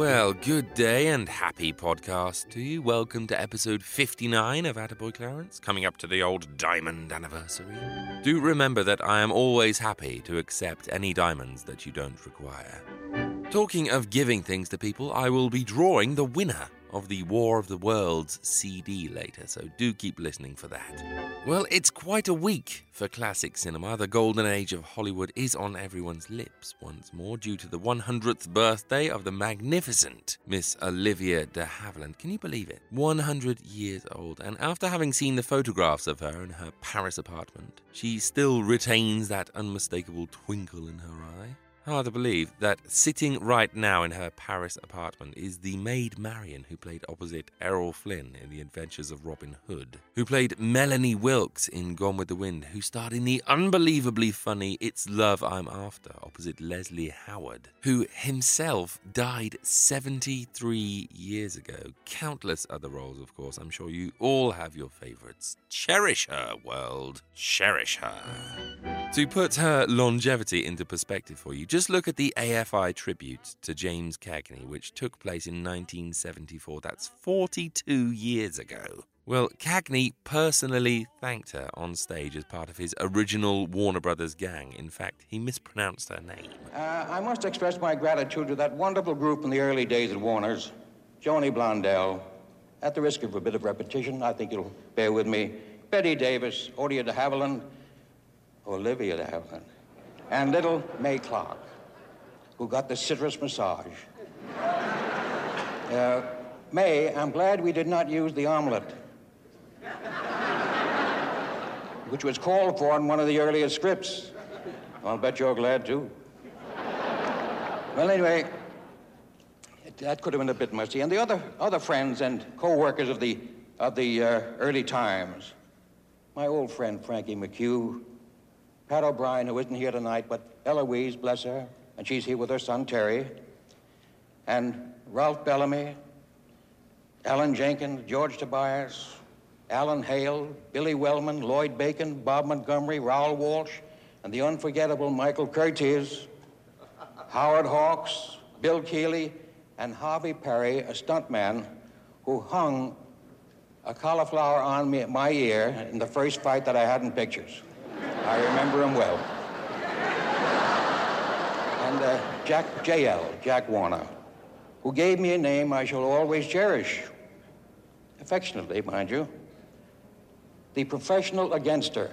Well, good day and happy podcast to you. Welcome to episode 59 of Attaboy Clarence, coming up to the old diamond anniversary. Do remember that I am always happy to accept any diamonds that you don't require. Talking of giving things to people, I will be drawing the winner of the War of the Worlds CD later, so do keep listening for that. Well, it's quite a week for classic cinema. The golden age of Hollywood is on everyone's lips once more due to the 100th birthday of the magnificent Miss Olivia de Havilland. Can you believe it? 100 years old, and after having seen the photographs of her in her Paris apartment, she still retains that unmistakable twinkle in her eye. Hard to believe that sitting right now in her Paris apartment is the maid Marion who played opposite Errol Flynn in The Adventures of Robin Hood, who played Melanie Wilkes in Gone with the Wind, who starred in the unbelievably funny It's Love I'm After opposite Leslie Howard, who himself died 73 years ago. Countless other roles, of course. I'm sure you all have your favorites. Cherish her, world. Cherish her. To put her longevity into perspective for you, just look at the AFI tribute to James Cagney, which took place in 1974. That's 42 years ago. Well, Cagney personally thanked her on stage as part of his original Warner Brothers gang. In fact, he mispronounced her name. Uh, I must express my gratitude to that wonderful group in the early days at Warner's, Joni Blondell. At the risk of a bit of repetition, I think you'll bear with me. Bette Davis, Odia de Havilland, Olivia de Havilland, and little Mae Clarke, who got the citrus massage. Uh, Mae, I'm glad we did not use the omelet, which was called for in one of the earliest scripts. I'll bet you're glad too. Well, anyway, that could have been a bit messy. And the other, other friends and co-workers of the, of the uh, early times, my old friend Frankie McHugh, Pat O'Brien, who isn't here tonight, but Eloise, bless her, and she's here with her son Terry, and Ralph Bellamy, Allen Jenkins, George Tobias, Alan Hale, Billy Wellman, Lloyd Bacon, Bob Montgomery, Raoul Walsh, and the unforgettable Michael Curtiz, Howard Hawks, Bill Keighley, and Harvey Perry, a stuntman who hung a cauliflower on me, my ear in the first fight that I had in pictures. I remember him well. And uh, Jack J.L., Jack Warner, who gave me a name I shall always cherish. Affectionately, mind you. The professional against her.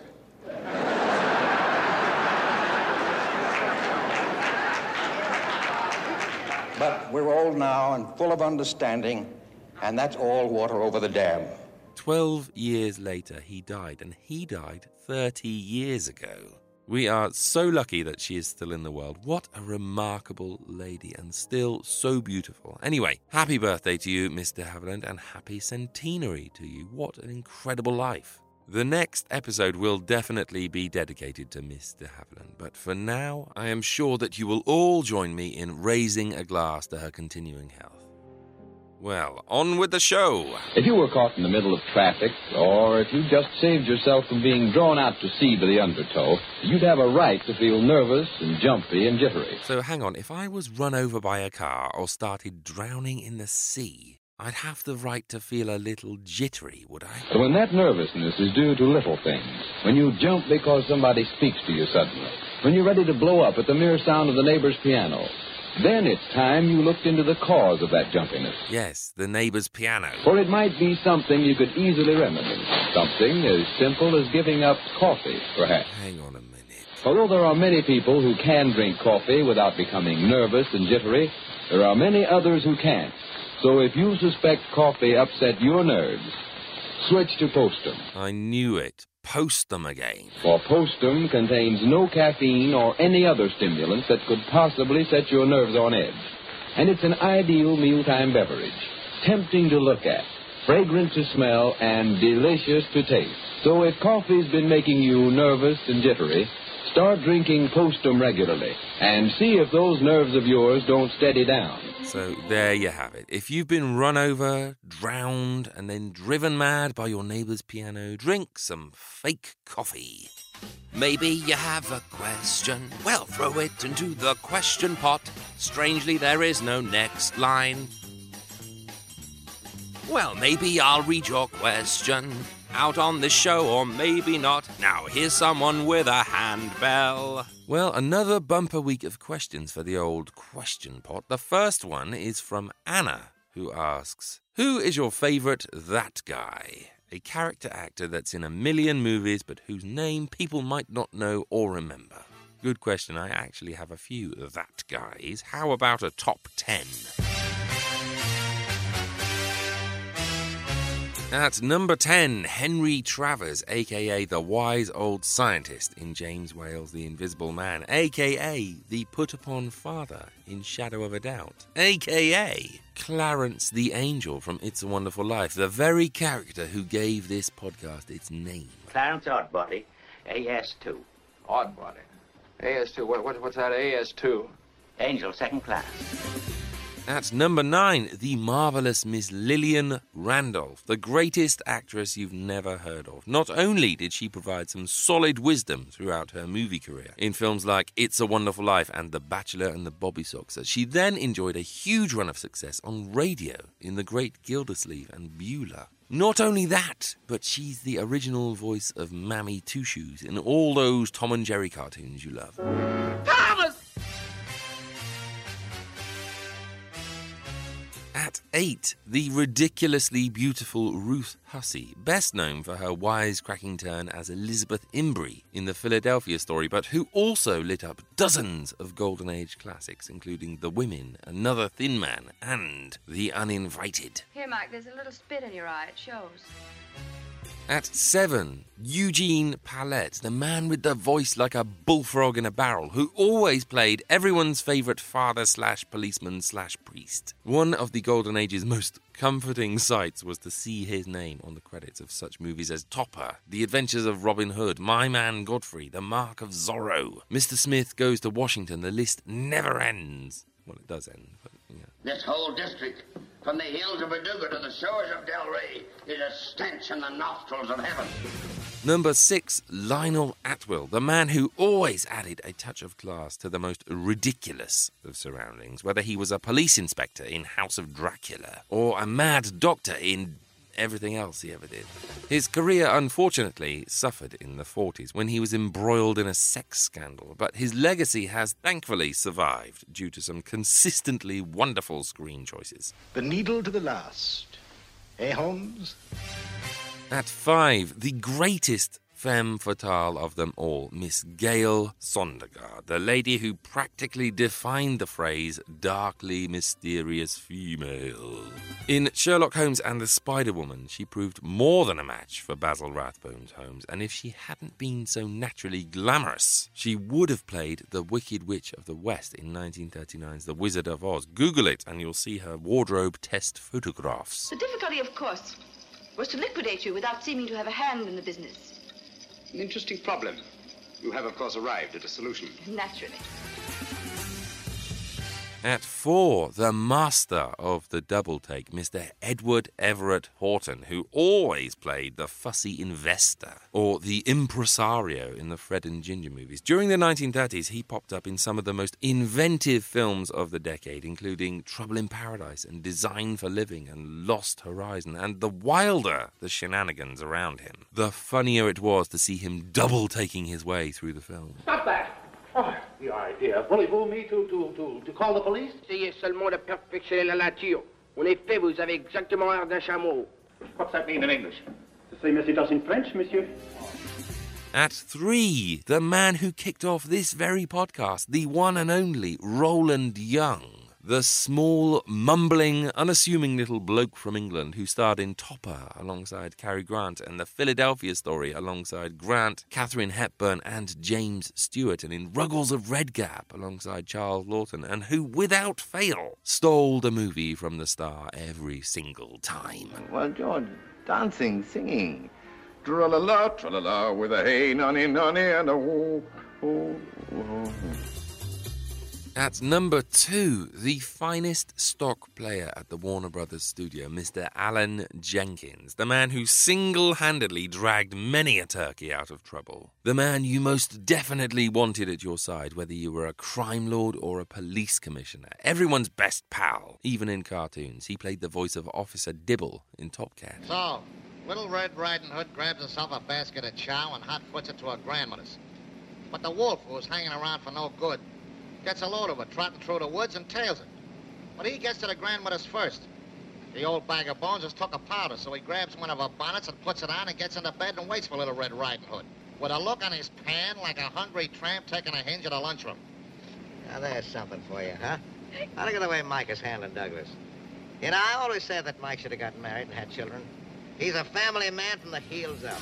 But we're old now and full of understanding, and that's all water over the dam. 12 years later, he died, and he died 30 years ago. We are so lucky that she is still in the world. What a remarkable lady, and still so beautiful. Anyway, happy birthday to you, Mr. Havilland, and happy centenary to you. What an incredible life. The next episode will definitely be dedicated to Mr. Havilland, but for now, I am sure that you will all join me in raising a glass to her continuing health. Well, on with the show. If you were caught in the middle of traffic, or if you just saved yourself from being drawn out to sea by the undertow, you'd have a right to feel nervous and jumpy and jittery. So hang on, if I was run over by a car or started drowning in the sea, I'd have the right to feel a little jittery, would I? So when that nervousness is due to little things, when you jump because somebody speaks to you suddenly, when you're ready to blow up at the mere sound of the neighbor's piano, then it's time you looked into the cause of that jumpiness. Yes, the neighbor's piano. For it might be something you could easily remedy. Something as simple as giving up coffee, perhaps. Hang on a minute. Although there are many people who can drink coffee without becoming nervous and jittery, there are many others who can't. So if you suspect coffee upset your nerves, switch to Postum. I knew it. Post them again. For Postum contains no caffeine or any other stimulant that could possibly set your nerves on edge. And it's an ideal mealtime beverage. Tempting to look at, fragrant to smell, and delicious to taste. So if coffee's been making you nervous and jittery, start drinking Postum regularly and see if those nerves of yours don't steady down. So there you have it. If you've been run over, drowned, and then driven mad by your neighbour's piano, drink some fake coffee. Maybe you have a question. Well, throw it into the question pot. Strangely, there is no next line. Well, maybe I'll read your question out on the show, or maybe not. Now, here's someone with a handbell. Well, another bumper week of questions for the old question pot. The first one is from Anna, who asks Who is your favourite that guy? A character actor that's in a million movies, but whose name people might not know or remember. Good question. I actually have a few that guys. How about a top 10? At number 10, Henry Travers, aka the wise old scientist in James Whale's The Invisible Man, aka the put upon father in Shadow of a Doubt, aka Clarence the Angel from It's a Wonderful Life, the very character who gave this podcast its name. Clarence Oddbody, AS2. Oddbody. AS2. What, what, what's that AS2? Angel, second class. At number nine, the marvelous Miss Lillian Randolph, the greatest actress you've never heard of. Not only did she provide some solid wisdom throughout her movie career in films like It's a Wonderful Life and The Bachelor and the Bobby Soxer, she then enjoyed a huge run of success on radio in The Great Gildersleeve and Beulah. Not only that, but she's the original voice of Mammy Two Shoes in all those Tom and Jerry cartoons you love. Thomas! 8, the ridiculously beautiful Ruth Hussey, best known for her wisecracking turn as Elizabeth Imbrie in the Philadelphia story, but who also lit up dozens of Golden Age classics, including The Women, Another Thin Man, and The Uninvited. Here, Mike, there's a little spit in your eye. It shows. At 7, Eugene Pallette, the man with the voice like a bullfrog in a barrel, who always played everyone's favourite father slash policeman slash priest. One of the Golden Age's most comforting sights was to see his name on the credits of such movies as Topper, The Adventures of Robin Hood, My Man Godfrey, The Mark of Zorro, Mr. Smith Goes to Washington. The list never ends. Well, it does end, but yeah. This whole district, from the hills of Verdugo to the shores of Del Rey, is a stench in the nostrils of heaven. Number six, Lionel Atwill, the man who always added a touch of class to the most ridiculous of surroundings, whether he was a police inspector in House of Dracula or a mad doctor in everything else he ever did. His career, unfortunately, suffered in the 40s when he was embroiled in a sex scandal, but his legacy has thankfully survived due to some consistently wonderful screen choices. The needle to the last. Eh, Holmes? At five, the greatest femme fatale of them all, Miss Gale Sondergaard, the lady who practically defined the phrase darkly mysterious female. In Sherlock Holmes and the Spider Woman, she proved more than a match for Basil Rathbone's Holmes, and if she hadn't been so naturally glamorous, she would have played the Wicked Witch of the West in 1939's The Wizard of Oz. Google it, and you'll see her wardrobe test photographs. The difficulty, of course, was to liquidate you without seeming to have a hand in the business. An interesting problem. You have, of course, arrived at a solution. Naturally. At four, the master of the double take, Mr. Edward Everett Horton, who always played the fussy investor or the impresario in the Fred and Ginger movies. During the 1930s, he popped up in some of the most inventive films of the decade, including Trouble in Paradise and Design for Living and Lost Horizon. And the wilder the shenanigans around him, the funnier it was to see him double taking his way through the film. Stop that! Oh, the idea. Me to, to, to, to call the police? Essayez seulement de perfectionner la nature. En effet, vous avez exactement l'air d'un chameau. What's that mean in English? The same as it does in French, monsieur. At three, the man who kicked off this very podcast, the one and only Roland Young. The small, mumbling, unassuming little bloke from England who starred in Topper alongside Cary Grant and The Philadelphia Story alongside Grant, Katharine Hepburn, and James Stewart, and in Ruggles of Red Gap alongside Charles Laughton, and who, without fail, stole the movie from the star every single time. Well, George, dancing, singing. Tra-la-la, tra-la-la, with a hey, nonny, nonny, and a whoa, whoa, whoa. At number two, the finest stock player at the Warner Brothers studio, Mr. Allen Jenkins, the man who single handedly dragged many a turkey out of trouble. The man you most definitely wanted at your side, whether you were a crime lord or a police commissioner. Everyone's best pal, even in cartoons. He played the voice of Officer Dibble in Top Cat. So, Little Red Riding Hood grabs herself a basket of chow and hot foots it to her grandmother's. But the wolf, who was hanging around for no good, gets a load of it, trotting through the woods and tails it. But he gets to the grandmother's first. The old bag of bones has took a powder, so he grabs one of her bonnets and puts it on and gets into bed and waits for Little Red Riding Hood, with a look on his pan like a hungry tramp taking a hinge at a lunchroom. Now, there's something for you, huh? Now, look at the way Mike is handling Douglas. You know, I always said that Mike should have gotten married and had children. He's a family man from the heels up.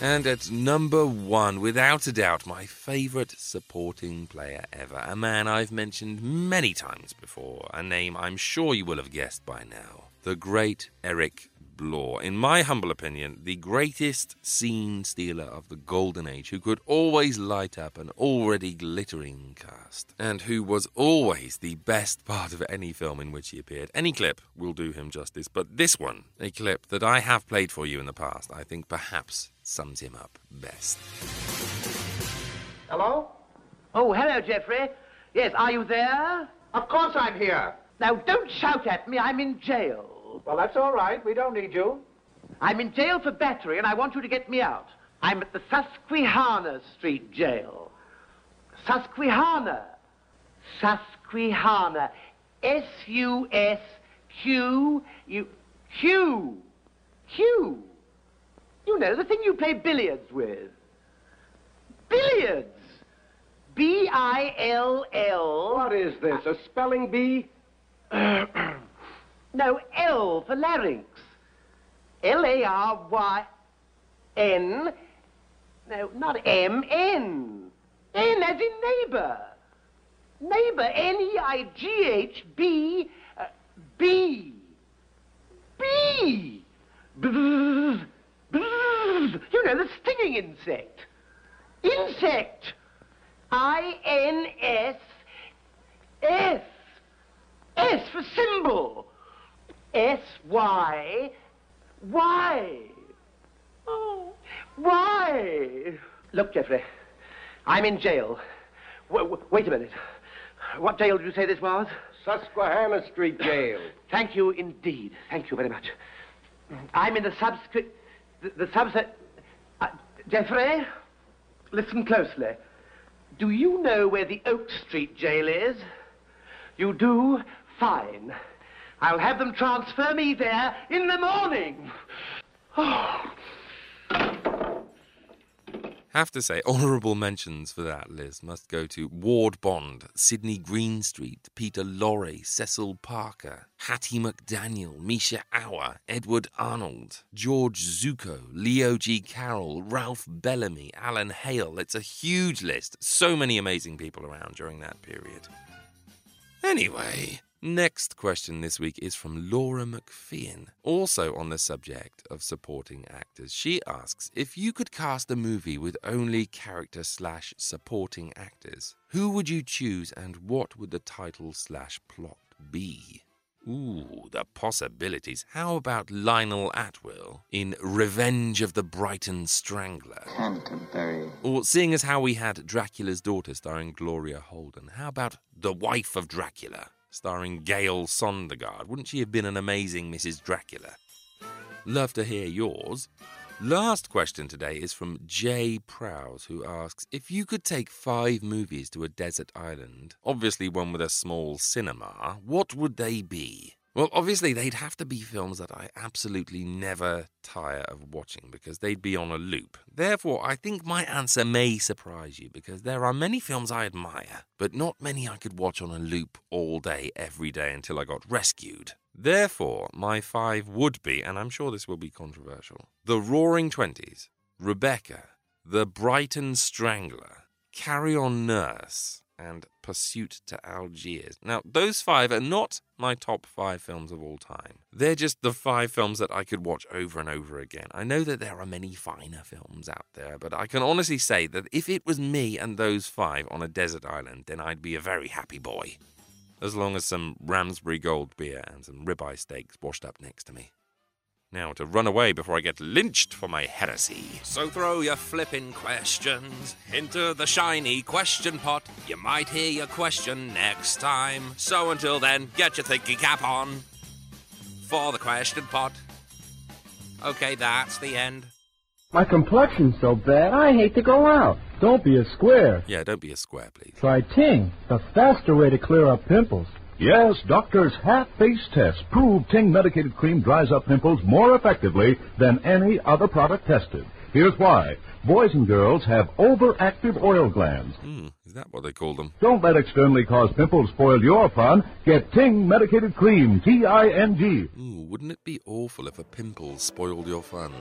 And at number one, without a doubt, my favourite supporting player ever. A man I've mentioned many times before, a name I'm sure you will have guessed by now. The great Eric Blore. In my humble opinion, the greatest scene stealer of the Golden Age, who could always light up an already glittering cast, and who was always the best part of any film in which he appeared. Any clip will do him justice, but this one, a clip that I have played for you in the past, I think perhaps sums him up best. Hello? Oh, hello, Jeffrey. Yes, are you there? Of course I'm here. Now, don't shout at me. I'm in jail. Well, that's all right. We don't need you. I'm in jail for battery, and I want you to get me out. I'm at the Susquehanna Street Jail. Susquehanna. Susquehanna. S-U-S-Q... You... Q. Q. You know, the thing you play billiards with. Billiards. B-I-L-L. What is this, a spelling bee? no, L for larynx. L-A-R-Y-N. No, not M, N. N as in neighbor. Neighbor, N-E-I-G-H-B, uh, B. B. Bzzz, bzzz. You know, the stinging insect. Insect. I-N-S, S. S for symbol. S-Y, Y. Oh, why? Look, Jeffrey, I'm in jail. W- wait a minute. What jail did you say this was? Susquehanna Street Jail. Thank you indeed. Thank you very much. I'm in the subscript... The, subset... Uh, Jeffrey, listen closely. Do you know where the Oak Street jail is? You do? Fine. I'll have them transfer me there in the morning. Oh. Have to say, honourable mentions for that list must go to Ward Bond, Sidney Greenstreet, Peter Lorre, Cecil Parker, Hattie McDaniel, Mischa Auer, Edward Arnold, George Zucco, Leo G. Carroll, Ralph Bellamy, Alan Hale. It's a huge list. So many amazing people around during that period. Anyway, next question this week is from Laura McPheehan, also on the subject of supporting actors. She asks if you could cast a movie with only character slash supporting actors, who would you choose and what would the title slash plot be? Ooh, the possibilities. How about Lionel Atwill in Revenge of the Brighton Strangler? Canterbury. Or seeing as how we had Dracula's daughter starring Gloria Holden, how about The Wife of Dracula starring Gale Sondergaard? Wouldn't she have been an amazing Mrs. Dracula? Love to hear yours. Last question today is from Jay Prowse, who asks If you could take five movies to a desert island, obviously one with a small cinema, what would they be? Well, obviously, they'd have to be films that I absolutely never tire of watching because they'd be on a loop. Therefore, I think my answer may surprise you because there are many films I admire, but not many I could watch on a loop all day, every day until I got rescued. Therefore, my five would be, and I'm sure this will be controversial The Roaring Twenties, Rebecca, The Brighton Strangler, Carry On Nurse, and Pursuit to Algiers. Now, those five are not my top five films of all time. They're just the five films that I could watch over and over again. I know that there are many finer films out there, but I can honestly say that if it was me and those five on a desert island, then I'd be a very happy boy. As long as some Ramsbury Gold beer and some ribeye steaks washed up next to me. Now to run away before I get lynched for my heresy. So throw your flippin' questions into the shiny question pot. You might hear your question next time. So until then, get your thinking cap on for the question pot. Okay, that's the end. My complexion's so bad, I hate to go out. Don't be a square. Yeah, don't be a square, please. Try Ting, the faster way to clear up pimples. Yes, doctors' half-face tests prove Ting medicated cream dries up pimples more effectively than any other product tested. Here's why. Boys and girls have overactive oil glands. Hmm, is that what they call them? Don't let externally caused pimples spoil your fun. Get Ting medicated cream, T-I-N-G. Ooh, wouldn't it be awful if a pimple spoiled your fun?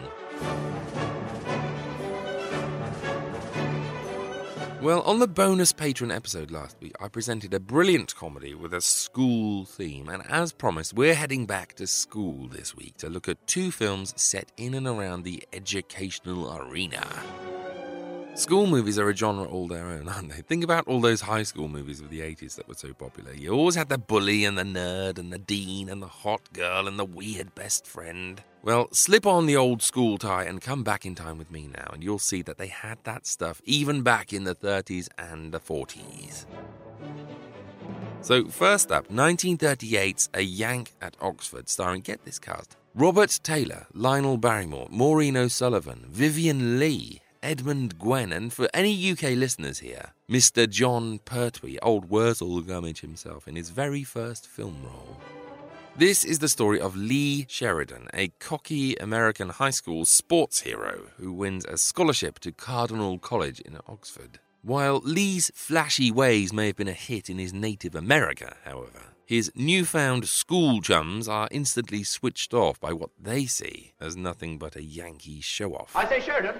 Well, on the bonus patron episode last week, I presented a brilliant comedy with a school theme, and as promised, we're heading back to school this week to look at two films set in and around the educational arena. School movies are a genre all their own, aren't they? Think about all those high school movies of the 80s that were so popular. You always had the bully and the nerd and the dean and the hot girl and the weird best friend. Well, slip on the old school tie and come back in time with me now, and you'll see that they had that stuff even back in the 30s and the 40s. So, first up, 1938's A Yank at Oxford, starring, get this cast, Robert Taylor, Lionel Barrymore, Maureen O'Sullivan, Vivien Leigh, Edmund Gwenn, and for any UK listeners here, Mr. Jon Pertwee, old Wurzel Gummidge himself, in his very first film role. This is the story of Lee Sheridan, a cocky American high school sports hero who wins a scholarship to Cardinal College in Oxford. While Lee's flashy ways may have been a hit in his native America, however, his newfound school chums are instantly switched off by what they see as nothing but a Yankee show off. I say, Sheridan,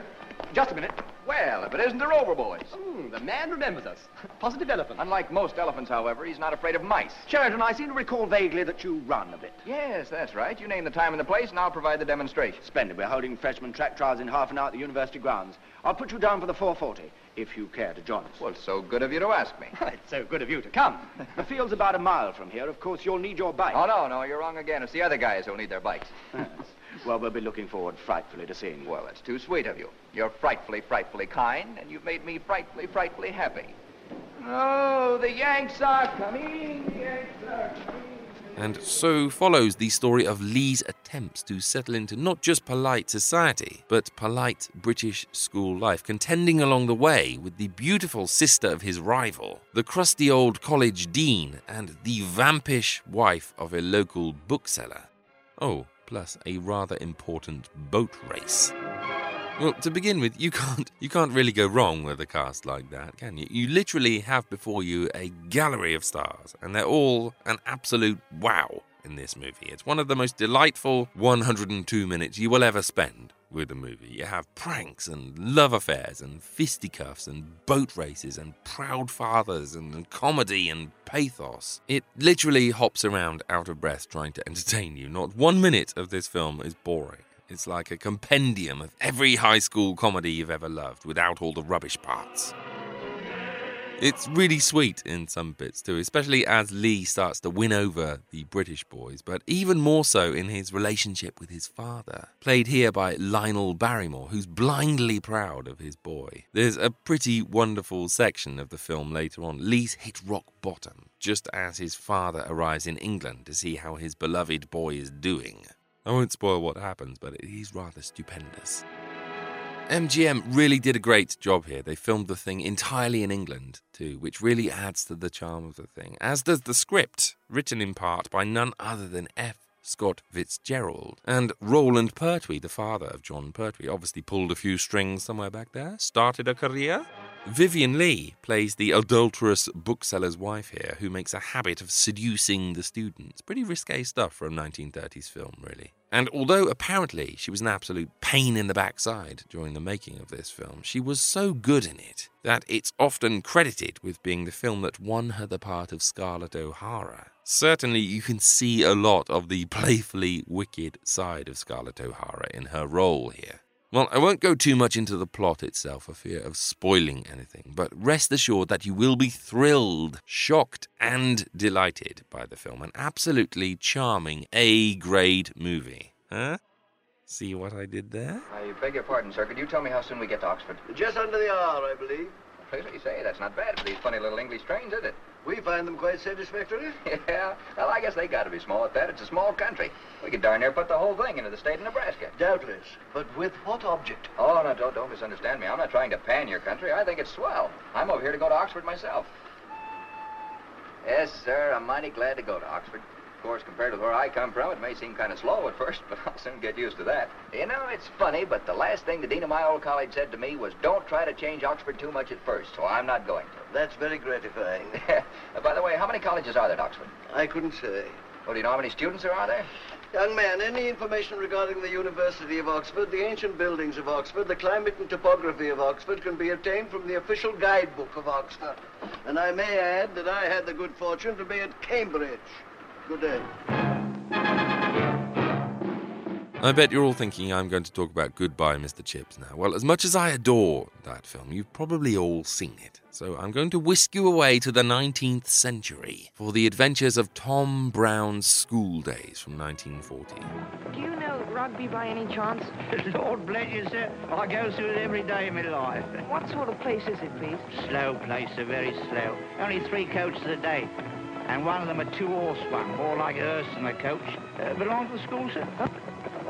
just a minute. Well, if it isn't the Rover Boys. Hmm, the man remembers us. Positive elephant. Unlike most elephants, however, he's not afraid of mice. Sheridan, I seem to recall vaguely that you run a bit. Yes, that's right. You name the time and the place, and I'll provide the demonstration. Splendid. We're holding freshman track trials in half an hour at the university grounds. I'll put you down for the 440, if you care to join us. Well, it's so good of you to ask me. it's so good of you to come. the field's about a mile from here. Of course, you'll need your bike. Oh, no, no, you're wrong again. It's the other guys who'll need their bikes. Well, we'll be looking forward frightfully to seeing you. Well, that's too sweet of you. You're frightfully, frightfully kind, and you've made me frightfully, frightfully happy. Oh, the Yanks are coming, the Yanks are coming. And so follows the story of Lee's attempts to settle into not just polite society, but polite British school life, contending along the way with the beautiful sister of his rival, the crusty old college dean, and the vampish wife of a local bookseller. Oh, plus a rather important boat race. Well, to begin with, you can't you can't really go wrong with a cast like that, can you? You literally have before you a gallery of stars, and they're all an absolute wow in this movie. It's one of the most delightful 102 minutes you will ever spend with a movie. You have pranks and love affairs and fisticuffs and boat races and proud fathers and comedy and pathos. It literally hops around out of breath trying to entertain you. Not one minute of this film is boring. It's like a compendium of every high school comedy you've ever loved without all the rubbish parts. It's really sweet in some bits too, especially as Lee starts to win over the British boys, but even more so in his relationship with his father, played here by Lionel Barrymore, who's blindly proud of his boy. There's a pretty wonderful section of the film later on. Lee's hit rock bottom just as his father arrives in England to see how his beloved boy is doing. I won't spoil what happens, but it is rather stupendous. MGM really did a great job here. They filmed the thing entirely in England, too, which really adds to the charm of the thing, as does the script, written in part by none other than F. Scott Fitzgerald. And Roland Pertwee, the father of Jon Pertwee, obviously pulled a few strings somewhere back there, started a career. Vivien Leigh plays the adulterous bookseller's wife here, who makes a habit of seducing the students. Pretty risque stuff for a 1930s film, really. And although apparently she was an absolute pain in the backside during the making of this film, she was so good in it that it's often credited with being the film that won her the part of Scarlett O'Hara. Certainly, you can see a lot of the playfully wicked side of Scarlett O'Hara in her role here. Well, I won't go too much into the plot itself for fear of spoiling anything, but rest assured that you will be thrilled, shocked, and delighted by the film. An absolutely charming A grade movie. Huh? See what I did there? I beg your pardon, sir. Could you tell me how soon we get to Oxford? Just under the hour, I believe. You say, that's not bad for these funny little English trains, is it? We find them quite satisfactory. yeah, well, I guess they got to be small at that. It's a small country. We could darn near put the whole thing into the state of Nebraska. Doubtless. But with what object? Oh, no, don't, don't misunderstand me. I'm not trying to pan your country. I think it's swell. I'm over here to go to Oxford myself. Yes, sir, I'm mighty glad to go to Oxford. Of course, compared to where I come from, it may seem kind of slow at first, but I'll soon get used to that. You know, it's funny, but the last thing the dean of my old college said to me was, don't try to change Oxford too much at first, so I'm not going to. That's very gratifying. by the way, how many colleges are there at Oxford? I couldn't say. Well, do you know how many students there are there? Young man, any information regarding the University of Oxford, the ancient buildings of Oxford, the climate and topography of Oxford can be obtained from the official guidebook of Oxford. And I may add that I had the good fortune to be at Cambridge. Good day. I bet you're all thinking I'm going to talk about Goodbye, Mr. Chips now. Well, as much as I adore that film, you've probably all seen it. So I'm going to whisk you away to the 19th century for the adventures of Tom Brown's school days from 1940. Do you know rugby by any chance? Lord bless you, sir. I go through it every day of my life. What sort of place is it, please? Slow place, sir, very slow. Only three coaches a day. And one of them a two-horse one, more like a hearse than a coach. Uh, belong to the school, sir? Huh?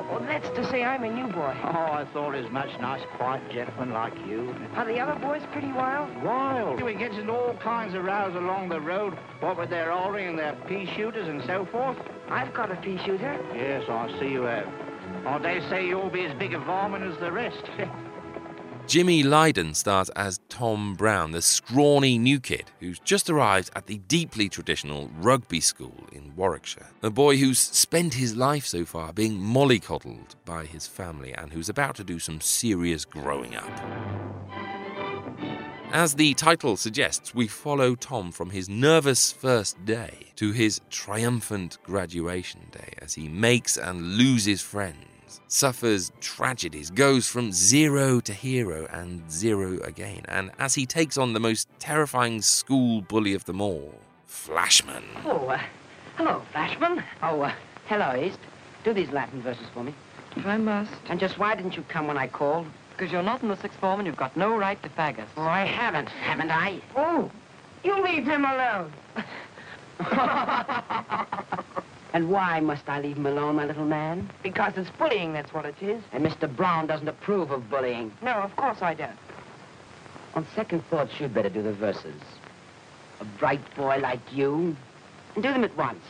Well, that's to say I'm a new boy. Oh, I thought as much. Nice, quiet gentleman like you. Are the other boys pretty wild? Wild. We get into all kinds of rows along the road, what with their ordering and their pea shooters and so forth. I've got a pea shooter. Yes, I see you have. Oh, they say you'll be as big a varmint as the rest. Jimmy Lydon stars as Tom Brown, the scrawny new kid who's just arrived at the deeply traditional rugby school in Warwickshire. A boy who's spent his life so far being mollycoddled by his family and who's about to do some serious growing up. As the title suggests, we follow Tom from his nervous first day to his triumphant graduation day as he makes and loses friends, suffers tragedies, goes from zero to hero and zero again, and as he takes on the most terrifying school bully of them all, Flashman. Oh, uh, hello, Flashman. Oh, uh, hello, East. Do these Latin verses for me. If I must. And just why didn't you come when I called? Because you're not in the sixth form and you've got no right to fag us. Oh, I haven't, haven't I? Oh, you leave him alone. and why must I leave him alone, my little man? Because it's bullying, that's what it is. And Mr. Brown doesn't approve of bullying. No, of course I don't. On second thoughts, you'd better do the verses. A bright boy like you. And do them at once.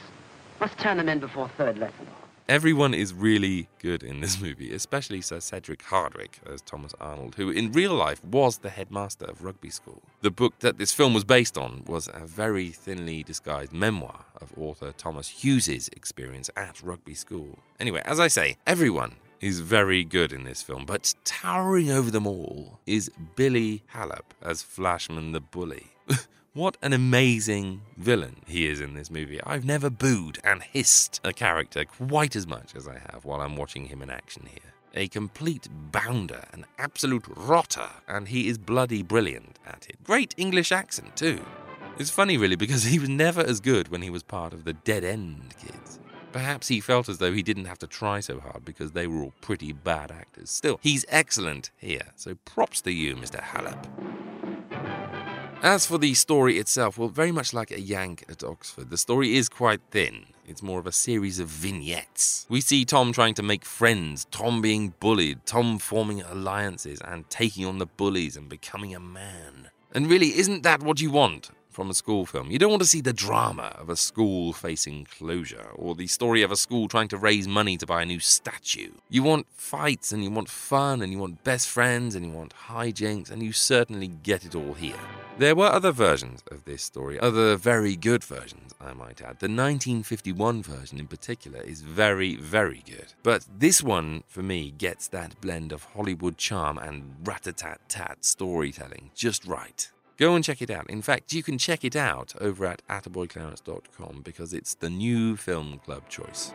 Must turn them in before third lesson. Everyone is really good in this movie, especially Sir Cedric Hardwicke as Thomas Arnold, who in real life was the headmaster of rugby school. The book that this film was based on was a very thinly disguised memoir of author Thomas Hughes's experience at rugby school. Anyway, as I say, everyone is very good in this film, but towering over them all is Billy Halop as Flashman the Bully. What an amazing villain he is in this movie. I've never booed and hissed a character quite as much as I have while I'm watching him in action here. A complete bounder, an absolute rotter, and he is bloody brilliant at it. Great English accent, too. It's funny, really, because he was never as good when he was part of the Dead End kids. Perhaps he felt as though he didn't have to try so hard because they were all pretty bad actors. Still, he's excellent here, so props to you, Mr. Halop. As for the story itself, well, very much like a Yank at Oxford, the story is quite thin. It's more of a series of vignettes. We see Tom trying to make friends, Tom being bullied, Tom forming alliances and taking on the bullies and becoming a man. And really, isn't that what you want from a school film? You don't want to see the drama of a school facing closure or the story of a school trying to raise money to buy a new statue. You want fights and you want fun and you want best friends and you want hijinks and you certainly get it all here. There were other versions of this story, other very good versions, I might add. The 1951 version in particular is very, very good. But this one, for me, gets that blend of Hollywood charm and rat a tat tat storytelling just right. Go and check it out. In fact, you can check it out over at attaboyclarence.com because it's the new film club choice.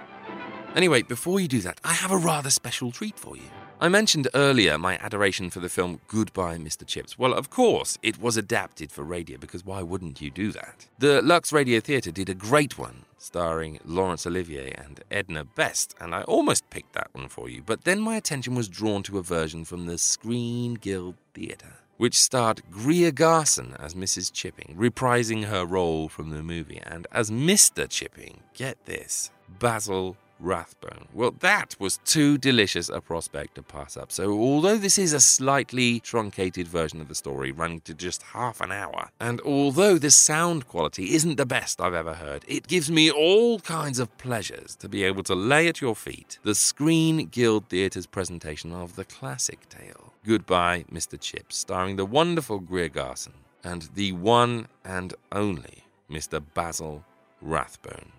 Anyway, before you do that, I have a rather special treat for you. I mentioned earlier my adoration for the film Goodbye, Mr. Chips. Well, of course, it was adapted for radio because why wouldn't you do that? The Lux Radio Theatre did a great one starring Laurence Olivier and Edna Best, and I almost picked that one for you, but then my attention was drawn to a version from the Screen Guild Theatre which starred Greer Garson as Mrs. Chipping, reprising her role from the movie, and as Mr. Chipping, get this, Basil Rathbone. Well, that was too delicious a prospect to pass up. So, although this is a slightly truncated version of the story, running to just half an hour, and although the sound quality isn't the best I've ever heard, it gives me all kinds of pleasures to be able to lay at your feet the Screen Guild Theatre's presentation of the classic tale, Goodbye, Mr. Chips, starring the wonderful Greer Garson and the one and only Mr. Basil Rathbone.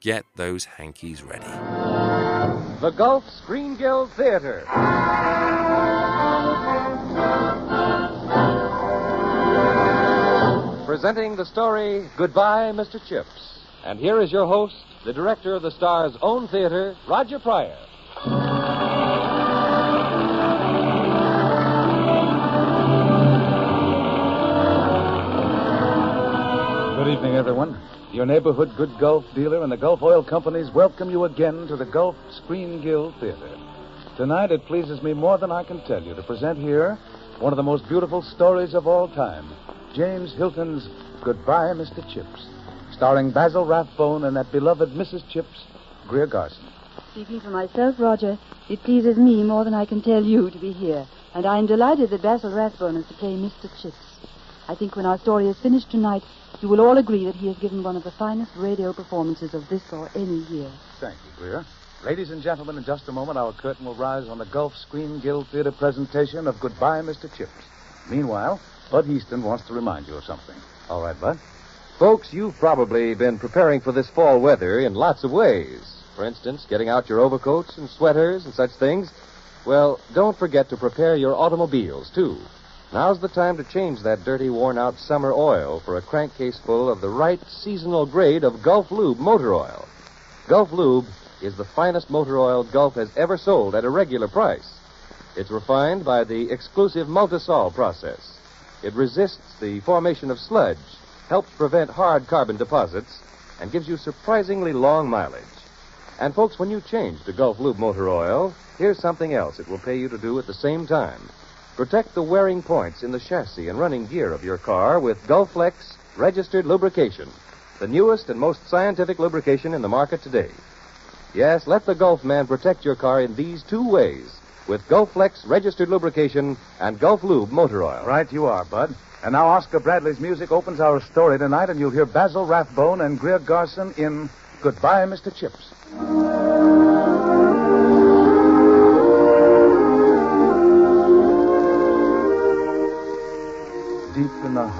Get those hankies ready. The Gulf Screen Guild Theater. Presenting the story Goodbye, Mr. Chips. And here is your host, the director of the Star's own theater, Roger Pryor. Good evening, everyone. Your neighborhood good Gulf dealer and the Gulf Oil Companies welcome you again to the Gulf Screen Guild Theater. Tonight, it pleases me more than I can tell you to present here one of the most beautiful stories of all time James Hilton's Goodbye, Mr. Chips, starring Basil Rathbone and that beloved Mrs. Chips, Greer Garson. Speaking for myself, Roger, it pleases me more than I can tell you to be here, and I'm delighted that Basil Rathbone is to play Mr. Chips. I think when our story is finished tonight, you will all agree that he has given one of the finest radio performances of this or any year. Thank you, Greer. Ladies and gentlemen, in just a moment, our curtain will rise on the Gulf Screen Guild Theater presentation of Goodbye, Mr. Chips. Meanwhile, Bud Easton wants to remind you of something. All right, Bud? Folks, you've probably been preparing for this fall weather in lots of ways. For instance, getting out your overcoats and sweaters and such things. Well, don't forget to prepare your automobiles, too. Now's the time to change that dirty, worn out summer oil for a crankcase full of the right seasonal grade of Gulf Lube motor oil. Gulf Lube is the finest motor oil Gulf has ever sold at a regular price. It's refined by the exclusive Multisol process. It resists the formation of sludge, helps prevent hard carbon deposits, and gives you surprisingly long mileage. And, folks, when you change to Gulf Lube motor oil, here's something else it will pay you to do at the same time. Protect the wearing points in the chassis and running gear of your car with Gulflex registered lubrication, the newest and most scientific lubrication in the market today. Yes, let the Gulf man protect your car in these two ways with Gulflex registered lubrication and Gulf Lube motor oil. Right you are, Bud. And now Oscar Bradley's music opens our story tonight, and you'll hear Basil Rathbone and Greer Garson in Goodbye, Mr. Chips.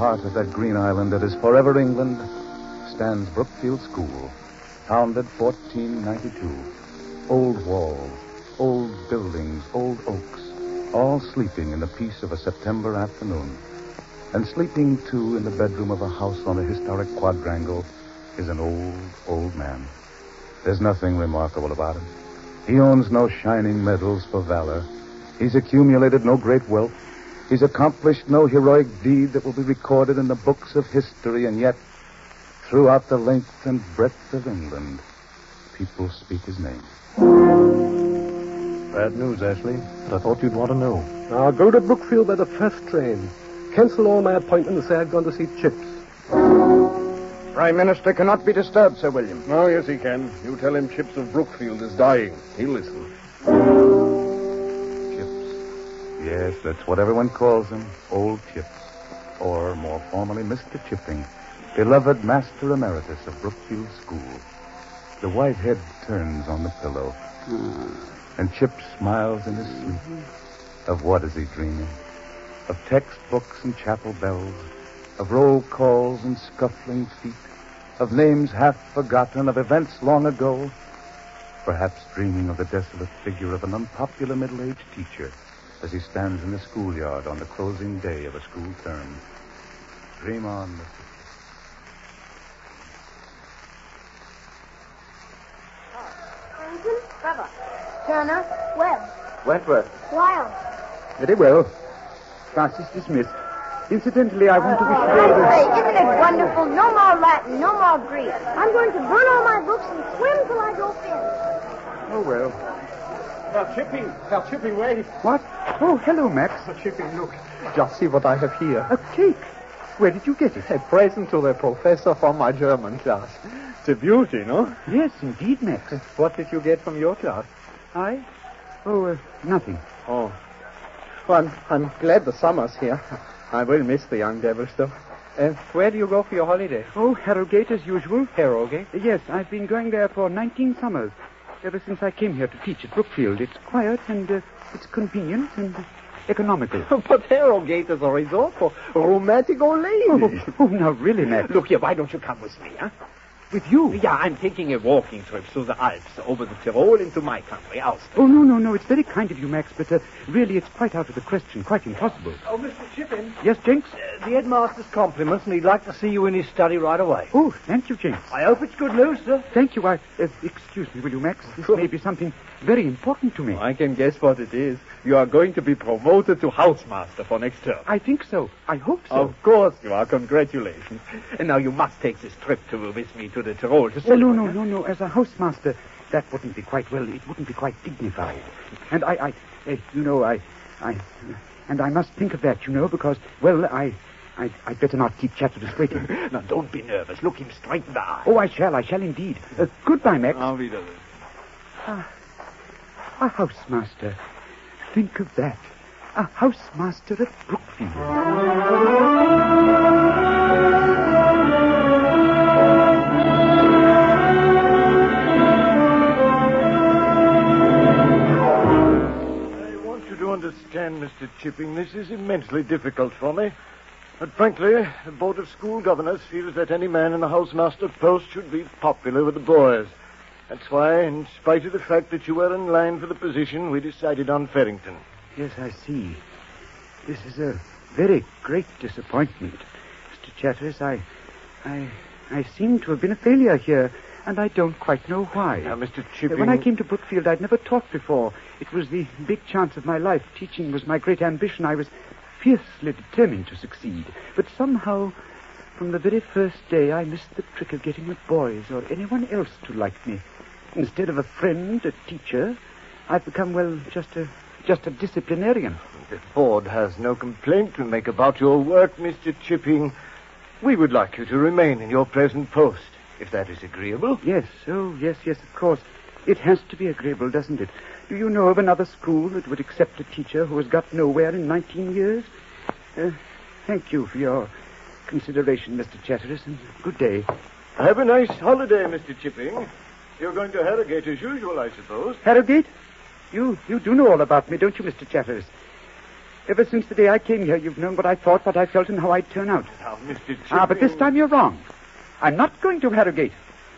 Heart of that green island that is forever England stands Brookfield School, founded 1492. Old walls, old buildings, old oaks, all sleeping in the peace of a September afternoon. And sleeping, too, in the bedroom of a house on a historic quadrangle is an old, old man. There's nothing remarkable about him. He owns no shining medals for valor. He's accumulated no great wealth. He's accomplished no heroic deed that will be recorded in the books of history, and yet, throughout the length and breadth of England, people speak his name. Bad news, Ashley. But I thought you'd want to know. Now go to Brookfield by the first train. cancel all my appointments and say I've gone to see Chips. Prime Minister cannot be disturbed, Sir William. Oh, yes, he can. You tell him Chips of Brookfield is dying. He'll listen. Yes, that's what everyone calls him, Old Chips. Or, more formally, Mr. Chipping, beloved Master Emeritus of Brookfield School. The white head turns on the pillow, and Chip smiles in his sleep. Of what is he dreaming? Of textbooks and chapel bells, of roll calls and scuffling feet, of names half forgotten, of events long ago. Perhaps dreaming of the desolate figure of an unpopular middle-aged teacher as he stands in the schoolyard on the closing day of a school term. Dream on, Mr. Lincoln, Trevor, Turner, Webb, Wentworth. Wild. Very well. Class is dismissed. Incidentally, I want to wish you all Hey, the... isn't it wonderful? No more Latin, no more Greek. I'm going to burn all my books and swim till I go thin. Oh, well. Now, Chipping. Now, Chipping, wait. What? Oh, hello, Max. Chipping, look. Just see what I have here. A cake. Where did you get it? A present to the professor from my German class. It's a beauty, no? Yes, indeed, Max. What did you get from your class? I? Oh, uh, nothing. Oh. Well, I'm, I'm glad the summer's here. I will miss the young devils, though. Uh, where do you go for your holiday? Oh, Harrogate as usual. Harrogate? Yes, I've been going there for 19 summers. Ever since I came here to teach at Brookfield. It's quiet and uh, it's convenient and economical. but Harrogate is a resort for romantic old ladies. Oh, oh, now really, Max. Look here, why don't you come with me, huh? With you? Yeah, I'm taking a walking trip through the Alps, over the Tyrol into my country, Austria. Oh, no, no, no. It's very kind of you, Max, but uh, really it's quite out of the question, quite impossible. Oh, Mr. Chippin. Yes, Jenks? Uh, the headmaster's compliments, and he'd like to see you in his study right away. Oh, thank you, Jenks. I hope it's good news, sir. Thank you. I, uh, excuse me, will you, Max? This may be something very important to me. I can guess what it is. You are going to be promoted to housemaster for next term. I think so. I hope so. Of course you are. Congratulations. And now you must take this trip to, with me to the Tyrol to Oh, no, no, no, no. As a housemaster, that wouldn't be quite well. It wouldn't be quite dignified. And I, I, uh, you know, I, I, and I must think of that, you know, because, well, I, I, I'd better not keep Chatteris waiting. Now, don't be nervous. Look him straight in the eye. Oh, I shall, I shall indeed. Uh, goodbye, Max. Auf Wiedersehen. Ah, a housemaster. Think of that. A housemaster at Brookfield. I want you to understand, Mr. Chipping, this is immensely difficult for me. But frankly, the Board of School Governors feels that any man in the housemaster post should be popular with the boys. That's why, in spite of the fact that you were in line for the position, we decided on Farrington. Yes, I see. This is a very great disappointment. Mr. Chatteris, I, I, I seem to have been a failure here, and I don't quite know why. Now, Mr. Chipping... When I came to Brookfield, I'd never taught before. It was the big chance of my life. Teaching was my great ambition. I was fiercely determined to succeed. But somehow, from the very first day, I missed the trick of getting the boys or anyone else to like me. Instead of a friend, a teacher, I've become, well, just a just a disciplinarian. The board has no complaint to make about your work, Mr. Chipping. We would like you to remain in your present post, if that is agreeable. Yes, oh, yes, yes, of course. It has to be agreeable, doesn't it? Do you know of another school that would accept a teacher who has got nowhere in 19 years? Uh, thank you for your consideration, Mr. Chatteris, and good day. Have a nice holiday, Mr. Chipping. You're going to Harrogate as usual, I suppose. Harrogate? You, you do know all about me, don't you, Mr. Chatteris? Ever since the day I came here, you've known what I thought, what I felt, and how I'd turn out. Now, Mr. Chipping... Ah, but this time you're wrong. I'm not going to Harrogate.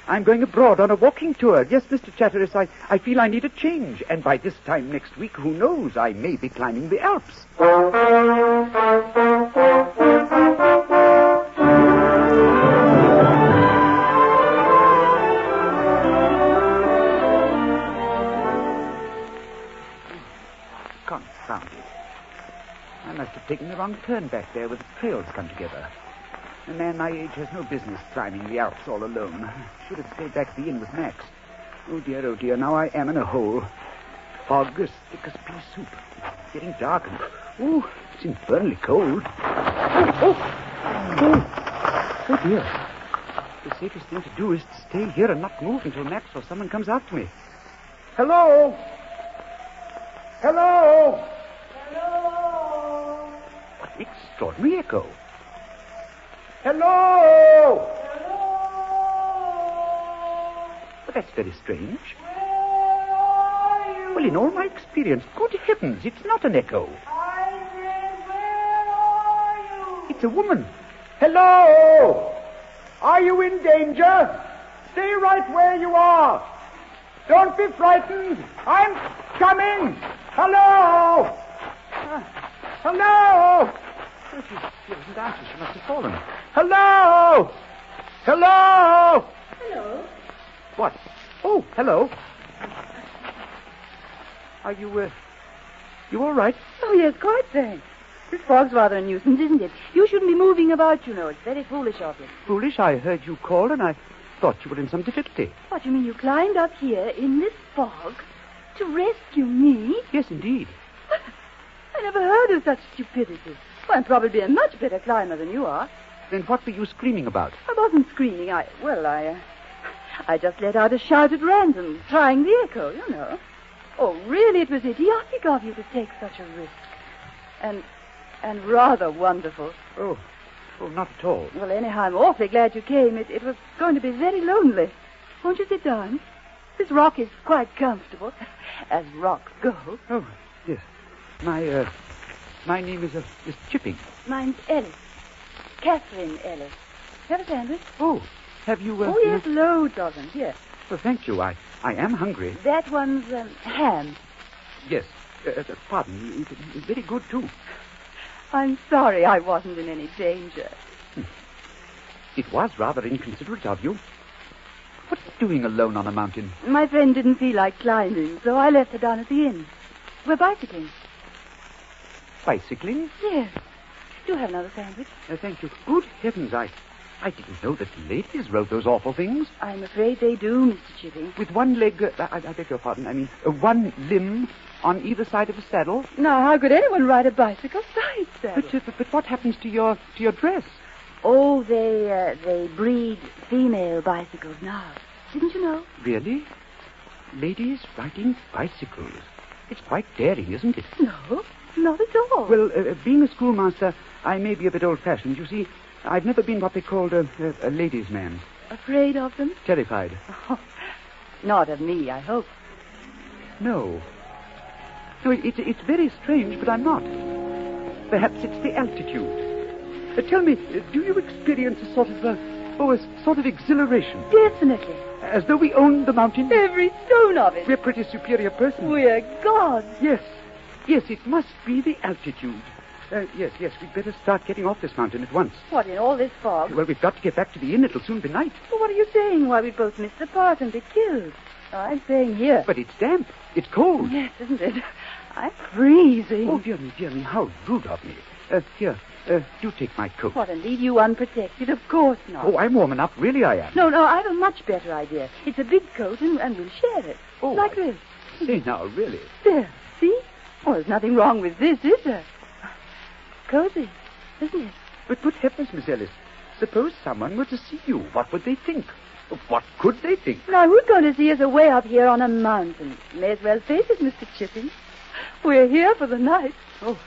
I'm going abroad on a walking tour. Yes, Mr. Chatteris, I, I feel I need a change. And by this time next week, who knows, I may be climbing the Alps. Wrong turn back there where the trails come together. A man my age has no business climbing the Alps all alone. Should have stayed back at the inn with Max. Oh, dear, oh, dear. Now I am in a hole. Fog as thick as pea soup. Getting dark and... Ooh, it's infernally cold. Oh, oh, oh. Oh, dear. The safest thing to do is to stay here and not move until Max or someone comes after me. Hello? Hello? Extraordinary echo. Hello? But that's very strange. Well, in all my experience, good heavens, it's not an echo. It's a woman. Hello? Are you in danger? Stay right where you are. Don't be frightened. I'm coming. Hello? Ah. Hello? She, she doesn't answer. She must have fallen. Hello? Hello? Hello. What? Oh, hello. Are you, uh, you all right? Oh, yes, quite thanks. This fog's rather a nuisance, isn't it? You shouldn't be moving about, you know. It's very foolish of you. Foolish, I heard you call and I thought you were in some difficulty. What, you mean you climbed up here in this fog to rescue me? Yes, indeed. I never heard of such stupidity. Well, I'm probably a much better climber than you are. Then what were you screaming about? I wasn't screaming. I, well, I, uh, I just let out a shout at random, trying the echo, you know. Oh, really, it was idiotic of you to take such a risk. And, and rather wonderful. Oh, oh, not at all. Well, anyhow, I'm awfully glad you came. It, it was going to be very lonely. Won't you sit down? This rock is quite comfortable, as rocks go. Oh, yes. My, uh, my name is, uh, is Chipping. Mine's Ellis. Catherine Ellis. Have a sandwich? Oh, have you, uh... oh, yes, loads of them. Here. Well, thank you. I, I am hungry. That one's um, ham. Yes. Uh, uh, pardon. It's very good, too. I'm sorry I wasn't in any danger. It was rather inconsiderate of you. What doing alone on a mountain? My friend didn't feel like climbing, so I left her down at the inn. We're bicycling. Bicycling? Yes. Do have another sandwich. Uh, thank you. Good heavens, I, I didn't know that ladies rode those awful things. I'm afraid they do, Mr. Chipping. With one leg, uh, I, I beg your pardon, I mean, uh, one limb on either side of a saddle. Now, how could anyone ride a bicycle side saddle? But, uh, but, but what happens to your to your dress? Oh, they uh, they breed female bicycles now. Didn't you know? Really? Ladies riding bicycles. It's quite daring, isn't it? No, not at all. Well, uh, being a schoolmaster, I may be a bit old-fashioned. You see, I've never been what they called a, a, a ladies' man. Afraid of them? Terrified. Oh, not of me, I hope. No. No, it, it's it's very strange, but I'm not. Perhaps it's the altitude. Uh, tell me, uh, do you experience a sort of, uh, oh, a sort of exhilaration? Definitely. As though we owned the mountain? Every stone of it. We're pretty superior persons. We're gods. Yes. Yes, it must be the altitude. Uh, yes, yes, we'd better start getting off this mountain at once. What, in all this fog? Well, we've got to get back to the inn. It'll soon be night. Well, what are you saying? Why, we both missed the part and be killed. Oh, I'm staying here. But it's damp. It's cold. Yes, isn't it? I'm freezing. Oh, dear me, dear me, how rude of me. Uh, here, uh, do take my coat. What, and leave you unprotected? Of course not. Oh, I'm warm enough. Really, I am. No, no, I have a much better idea. It's a big coat, and, and we'll share it. Oh, like I- this. Say now, really. There, Oh, there's nothing wrong with this, is there? Cozy, isn't it? But good heavens, Miss Ellis, suppose someone were to see you. What would they think? What could they think? Now, who's going to see us away up here on a mountain? May as well face it, Mr. Chipping. We're here for the night. Oh,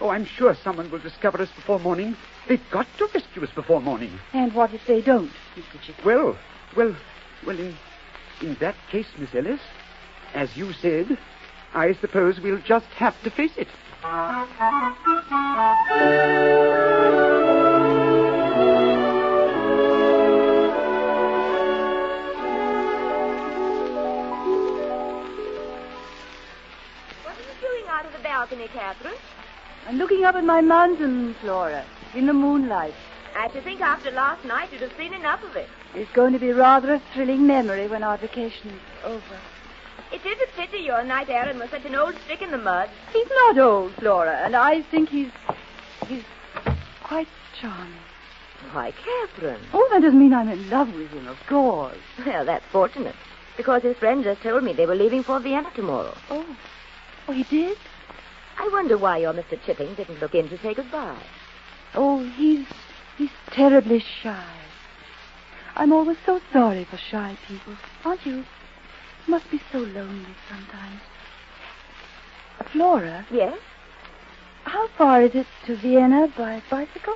oh, I'm sure someone will discover us before morning. They've got to rescue us before morning. And what if they don't, Mr. Chipping? Well, well, well, in, in that case, Miss Ellis, as you said, I suppose we'll just have to face it. What are you doing out of the balcony, Catherine? I'm looking up at my mountain, Flora, in the moonlight. I should think after last night you'd have seen enough of it. It's going to be rather a thrilling memory when our vacation is over. It is a pity your knight errant was such an old stick in the mud. He's not old, Flora, and I think he's. he's quite charming. Why, Catherine. Oh, that doesn't mean I'm in love with him, of course. Well, that's fortunate. Because his friend just told me they were leaving for Vienna tomorrow. Oh. Oh, he did? I wonder why your Mr. Chipping didn't look in to say goodbye. Oh, he's he's terribly shy. I'm always so sorry for shy people, aren't you? Must be so lonely sometimes. Flora? Yes? How far is it to Vienna by bicycle?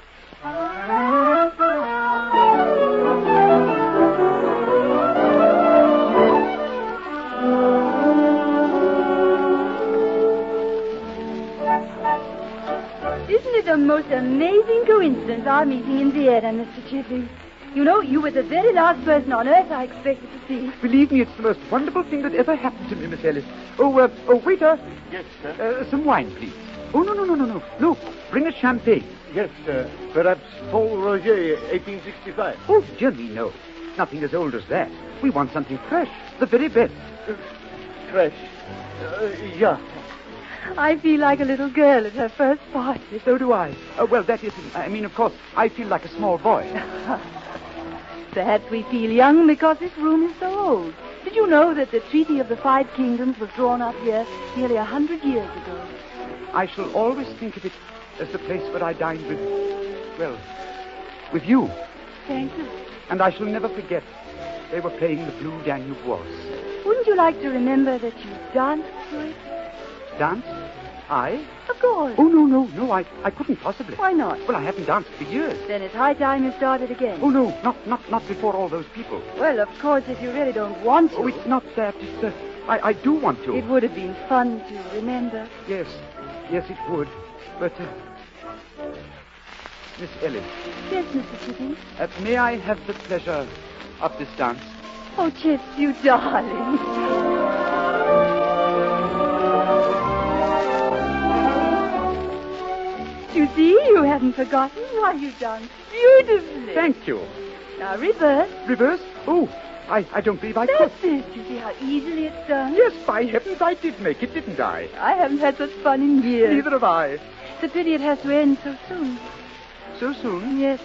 Isn't it a most amazing coincidence our meeting in Vienna, Mr. Chipley? You know, you were the very last person on earth I expected to see. Believe me, it's the most wonderful thing that ever happened to me, Miss Ellis. Oh, uh, oh, waiter. Yes, sir. Uh, some wine, please. Oh, no, no, no, no, no. No, bring a champagne. Yes, sir. Perhaps Pol Roger, 1865. Oh, dear me, no. Nothing as old as that. We want something fresh, the very best. Fresh. Uh, yeah. I feel like a little girl at her first party. So do I. Uh, well, that isn't. I mean, of course, I feel like a small boy. Perhaps we feel young because this room is so old. Did you know that the Treaty of the Five Kingdoms was drawn up here nearly a hundred years ago? I shall always think of it as the place where I dined with, well, with you. Thank you. And I shall never forget they were playing the Blue Danube Waltz. Wouldn't you like to remember that you danced to it? Dance? I? Of course. Oh, no, no, no, I, I couldn't possibly. Why not? Well, I haven't danced for years. Then it's high time you started again. Oh, no, not, not, not before all those people. Well, of course, if you really don't want to. Oh, it's not that. It's, uh, I, I do want to. It would have been fun to remember. Yes, yes, it would. But, uh, Miss Ellis, Yes, Mr. Chipping. uh, may I have the pleasure of this dance? Oh, Chips, you darling. You see, you haven't forgotten why you danced beautifully. Thank you. Now reverse. Reverse? Oh, I, I don't believe I could. That's it. You see how easily it's done? Yes, by heavens, I did make it, didn't I? I haven't had such fun in years. Neither have I. It's a pity it has to end so soon. So soon? Yes.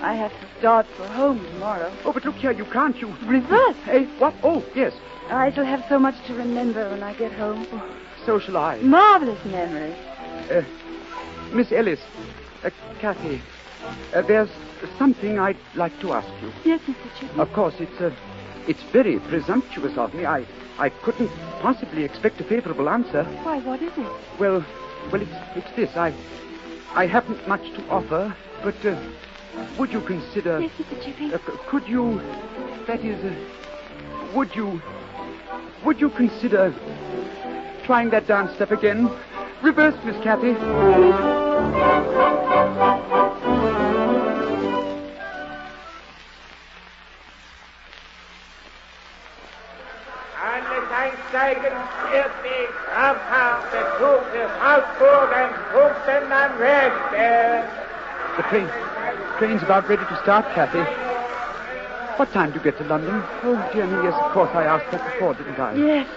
I have to start for home tomorrow. Oh, but look here, you can't, you... Reverse. Hey, what? Oh, yes. I shall have so much to remember when I get home. Oh, So shall I. Marvelous memory. Uh, Miss Ellis, uh, Kathy, uh, there's something I'd like to ask you. Yes, Mr. Chipping. Of course, it's uh, it's very presumptuous of me. I I couldn't possibly expect a favorable answer. Why, what is it? Well, well, it's it's this. I I haven't much to offer, but uh, would you consider? Yes, Mr. Chipping. Uh, could you? That is, uh, would you? Would you consider trying that dance step again? Reverse, Miss Kathy. Alle einsteigen, fertig, Abfahrt, der Zug ist Augsburg und Punkten am Rechten. The train, the train's about ready to start, Kathy. What time do you get to London? Oh, dear me, yes, of course I asked that before, didn't I? Yes.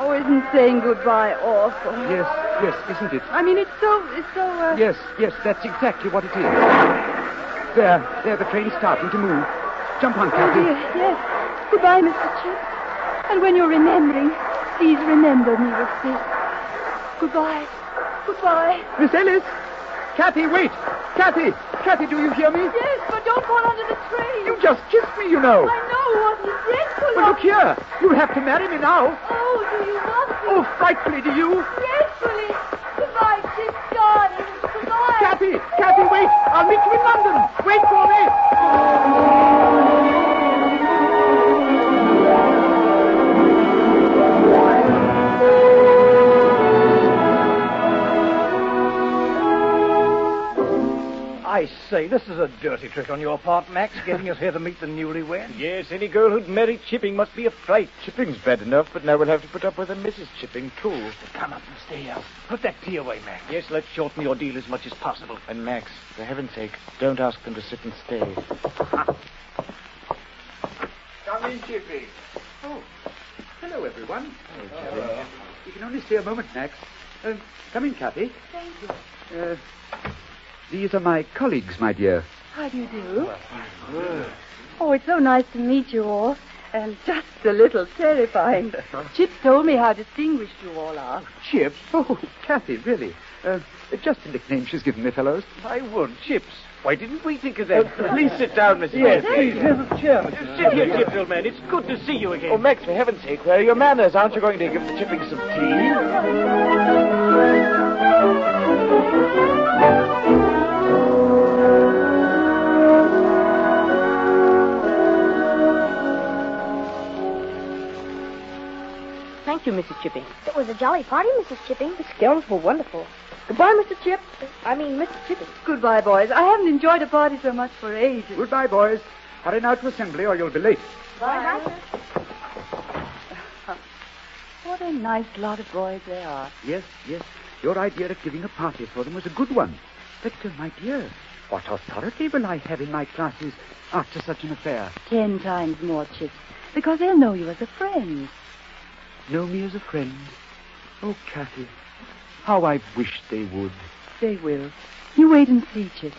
Oh, isn't saying goodbye awful? Yes, yes, isn't it? I mean, it's so, it's so, uh... Yes, yes, that's exactly what it is. There, there, the train's starting to move. Jump on, Oh, Kathy. dear, yes. Goodbye, Mr. Chip. And when you're remembering, please remember me with this. Goodbye. Goodbye. Miss Ellis! Kathy, wait! Kathy! Kathy, do you hear me? Yes, don't fall under the train. You just kissed me, you know. I know. Wasn't it dreadful? Well, look here. You'll have to marry me now. Oh, do you want to? Oh, frightfully, do you? Dreadfully. Goodbye, Chip, darling. Goodbye. Kathy! Kathy, wait! I'll meet you in London! Wait for me! I say, this is a dirty trick on your part, Max, getting us here to meet the newlywed. Yes, any girl who'd marry Chipping must be a fright. Chipping's bad enough, but now we'll have to put up with a Mrs. Chipping, too. Come up and stay here. Put that tea away, Max. Yes, let's shorten the ordeal as much as possible. And Max, for heaven's sake, don't ask them to sit and stay. Come in, Chippy. Oh, hello, everyone. Hello, You can only stay a moment, Max. Uh, come in, Kathy. Thank you. Uh, these are my colleagues, my dear. How do you do? Oh, it's so nice to meet you all. And just a little terrifying. Chip told me how distinguished you all are. Chip? Oh, Kathy, really. Uh, just a nickname she's given me, fellows. I would. Chips. Why didn't we think of that? please sit down, Mr. Yes, Chips. please, have a chair, Mr. Sit here, Chips, old man. It's good to see you again. Oh, Max, for heaven's sake, where are your manners? Aren't you going to give the chipping some tea? Thank you, Mrs. Chipping. It was a jolly party, Mrs. Chipping. The scoundrels were wonderful. Goodbye, Mr. Chip. I mean, Mr. Chipping. Goodbye, boys. I haven't enjoyed a party so much for ages. Goodbye, boys. Hurry now to assembly or you'll be late. Bye. What a nice lot of boys they are. Yes, yes. Your idea of giving a party for them was a good one. But, uh, my dear, what authority will I have in my classes after such an affair? Ten times more, Chips. Because they'll know you as a friend. Know me as a friend? Oh, Kathy, how I wish they would. They will. You wait and see, Chips.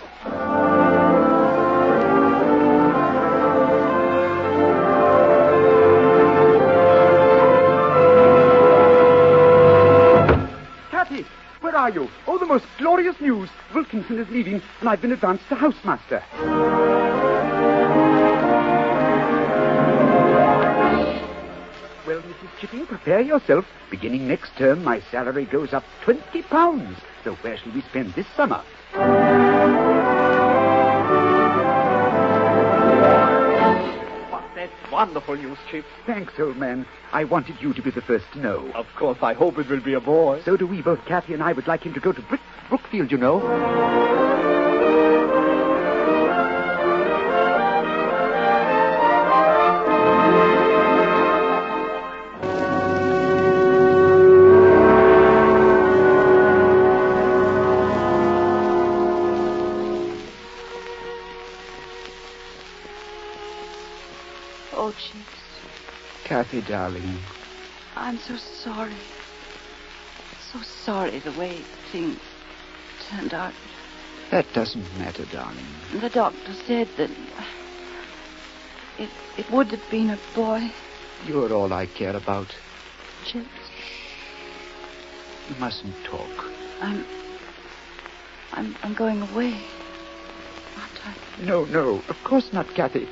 Kathy, where are you? Oh, the most glorious news. Wilkinson is leaving, and I've been advanced to housemaster. Chipping, prepare yourself. Beginning next term, my salary goes up twenty pounds. So where shall we spend this summer? That's wonderful news, Chips. Thanks, old man. I wanted you to be the first to know. Of course, I hope it will be a boy. So do we. Both Kathy and I would like him to go to Brook- Brookfield, you know. Kathy, darling. I'm so sorry. So sorry the way things turned out. That doesn't matter, darling. The doctor said that it, it would have been a boy, You're all I care about. Chips. You mustn't talk. I'm, I'm, I'm going away. No, no, of course not, Kathy.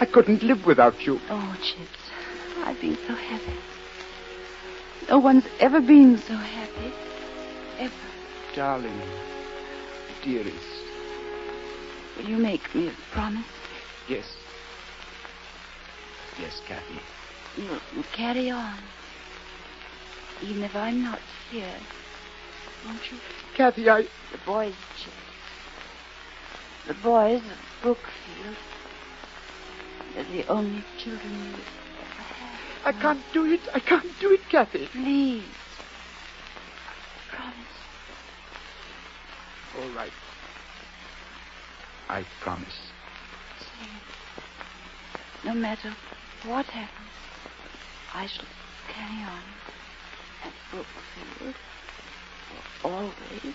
I couldn't live without you. Oh, Chips, I've been so happy. No one's ever been so happy. Ever. Darling, dearest. Will you make me a promise? Yes. Yes, Kathy. You'll, carry on. Even if I'm not here. Won't you? Kathy, I. The boys, Chips. The boys of Brookfield. They're the only children you ever had. I can't do it. I can't do it, Kathy. Please. Promise. All right. I promise. Say it. No matter what happens, I shall carry on at Brookfield for always.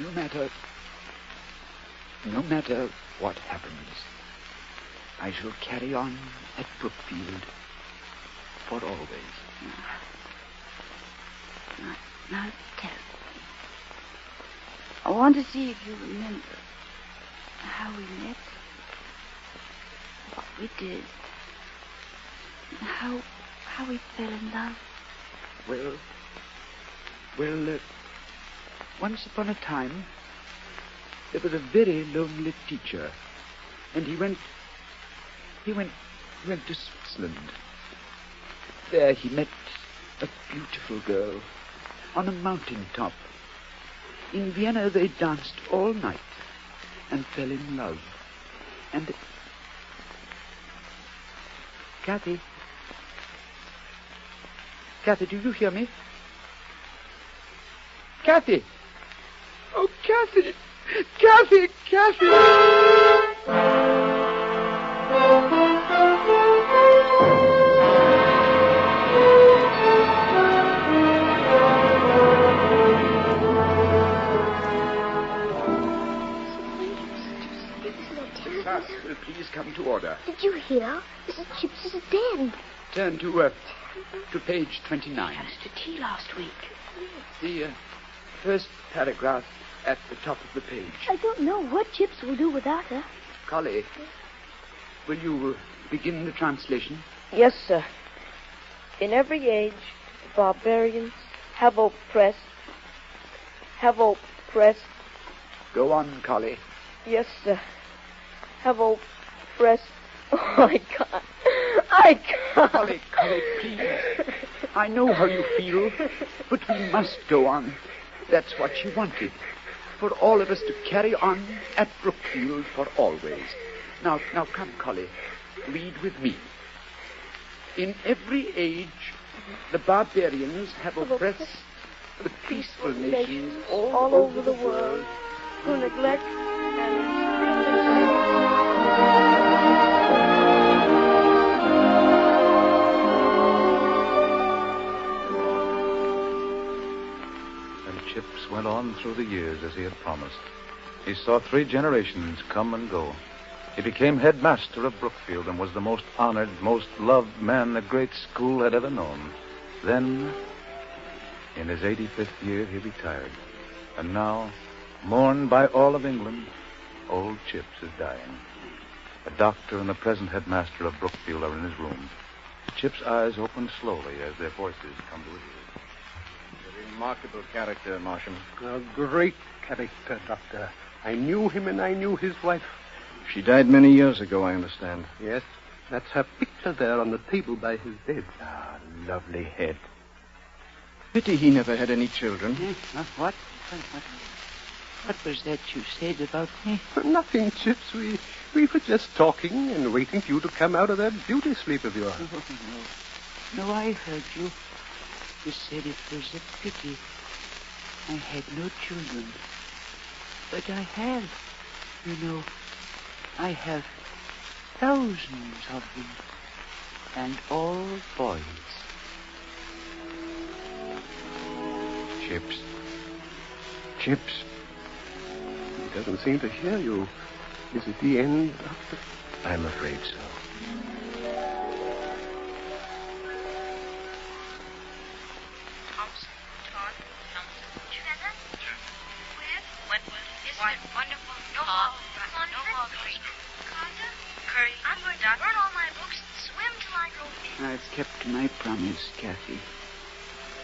No matter. No matter what happens, I shall carry on at Brookfield for always. Now, now tell me. I want to see if you remember how we met, what we did, and how how we fell in love. Well, well, uh, once upon a time, there was a very lonely teacher, and he went, he went, went to Switzerland. There he met a beautiful girl on a mountain top. In Vienna, they danced all night and fell in love. And Kathy, Kathy, do you hear me? Kathy! Oh, Kathy! Kathy! Kathy! Will please come to order. Did you hear? Mrs. Chips is dead. Turn to uh, to page twenty-nine. to tea last week. The uh, first paragraph at the top of the page. I don't know what Chips will do without her. Colley, will you uh, begin the translation? Yes, sir. In every age, the barbarians have oppressed, have oppressed, Go on, Colley. yes, sir, have oppressed. Oh, I can't. I can't. Colley, Colley, please. I know how you feel, but we must go on. That's what she wanted. For all of us to carry on at Brookfield for always. Now, now come, Colley. Read with me. In every age, the barbarians have oppressed the peaceful nations all, all over the world who neglect And went on through the years as he had promised. He saw three generations come and go. He became headmaster of Brookfield and was the most honored, most loved man the great school had ever known. Then, in his 85th year, he retired. And now, mourned by all of England, old Chips is dying. A doctor and the present headmaster of Brookfield are in his room. Chip's eyes open slowly as their voices come to his ears. A remarkable character, Marsham. A great character, Doctor. I knew him and I knew his wife. She died many years ago, I understand. Yes, that's her picture there on the table by his bed. Ah, lovely head. Pity he never had any children. What? What? What was that you said about me? Nothing, Chips. We, we were just talking and waiting for you to come out of that beauty sleep of yours. Oh, no. No, I heard you. You said it was a pity. I had no children. But I have. You know, I have thousands of them. And all boys. Chips. Chips. He doesn't seem to hear you. Is it the end, Doctor? I'm afraid so. Wonderful? No more. No more Curry. I'm going to burn all my books and swim till I grow thin. I've kept my promise, Kathy.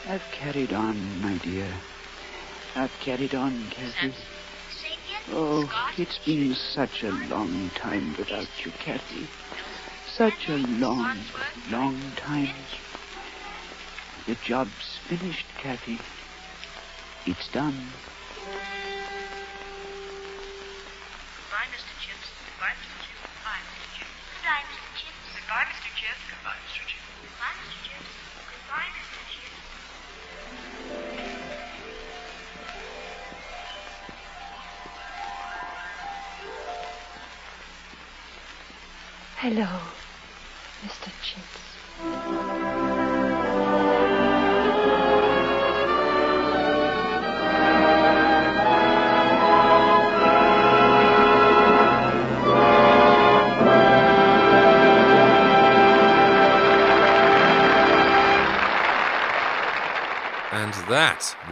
I've carried on, my dear. I've carried on, Kathy. Oh, it's been such a long time without you, Kathy. Such a long, long time. The job's finished, Kathy. It's done.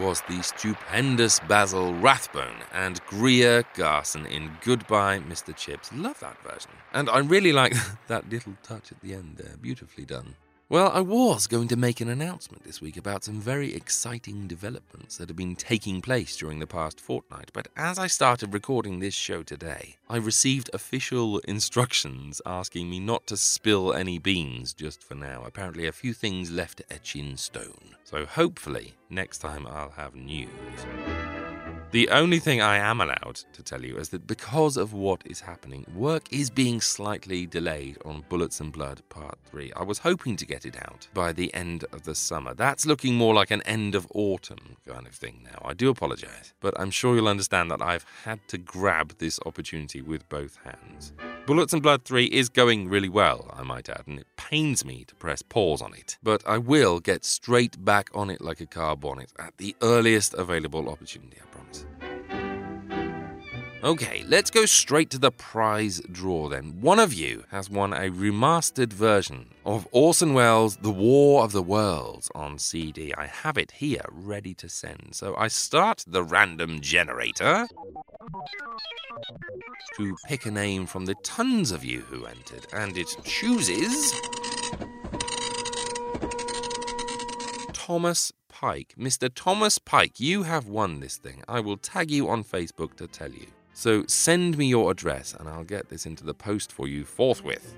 Was the stupendous Basil Rathbone and Greer Garson in Goodbye, Mr. Chips. Love that version. And I really like that little touch at the end there. Beautifully done. Well, I was going to make an announcement this week about some very exciting developments that have been taking place during the past fortnight, but as I started recording this show today, I received official instructions asking me not to spill any beans just for now. Apparently, a few things left to etch in stone. So hopefully, next time I'll have news. The only thing I am allowed to tell you is that because of what is happening, work is being slightly delayed on Bullets and Blood Part 3. I was hoping to get it out by the end of the summer. That's looking more like an end of autumn kind of thing now. I do apologize, but I'm sure you'll understand that I've had to grab this opportunity with both hands. Bullets and Blood 3 is going really well, I might add, and it pains me to press pause on it. But I will get straight back on it like a car bonnet at the earliest available opportunity, I promise. Okay, let's go straight to the prize draw then. One of you has won a remastered version of Orson Welles' The War of the Worlds on CD. I have it here ready to send. So I start the random generator to pick a name from the tons of you who entered, and it chooses Thomas Pike. Mr. Thomas Pike, you have won this thing. I will tag you on Facebook to tell you. So send me your address and I'll get this into the post for you forthwith.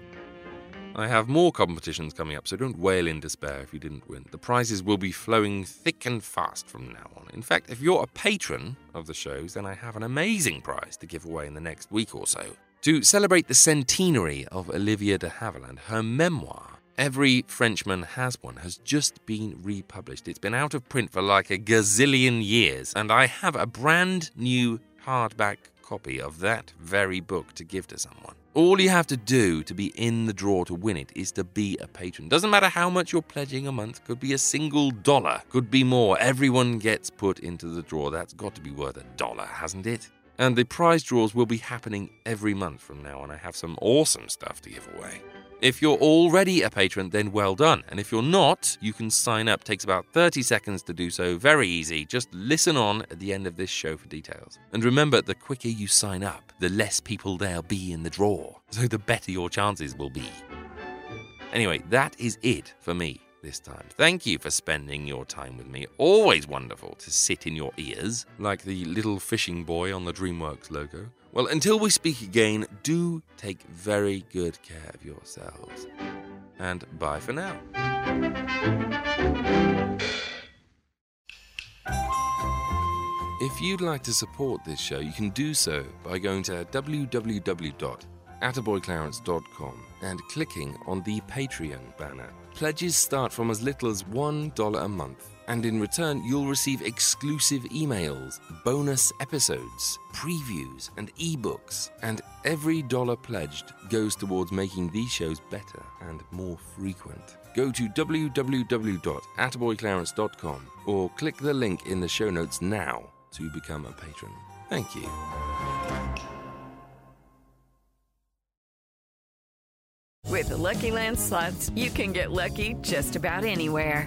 I have more competitions coming up, so don't wail in despair if you didn't win. The prizes will be flowing thick and fast from now on. In fact, if you're a patron of the shows, then I have an amazing prize to give away in the next week or so. To celebrate the centenary of Olivia de Havilland, her memoir, Every Frenchman Has One has just been republished. It's been out of print for like a gazillion years, and I have a brand new hardback copy of that very book to give to someone. All you have to do to be in the draw to win it is to be a patron. Doesn't matter how much you're pledging a month, could be a single dollar, could be more. Everyone gets put into the draw. That's got to be worth a dollar, hasn't it? And the prize draws will be happening every month from now on. I have some awesome stuff to give away. If you're already a patron, then well done. And if you're not, you can sign up. takes about 30 seconds to do so. Very easy. Just listen on at the end of this show for details. And remember, the quicker you sign up, the less people there'll be in the draw. So the better your chances will be. Anyway, that is it for me this time. Thank you for spending your time with me. Always wonderful to sit in your ears, like the little fishing boy on the DreamWorks logo. Well, until we speak again, do take very good care of yourselves. And bye for now. If you'd like to support this show, you can do so by going to www.attaboyclarence.com and clicking on the Patreon banner. Pledges start from as little as $1 a month, and in return, you'll receive exclusive emails, bonus episodes, previews, and ebooks. And every dollar pledged goes towards making these shows better and more frequent. Go to www.attaboyclarence.com or click the link in the show notes now to become a patron. Thank you. With the Lucky Land slots, you can get lucky just about anywhere.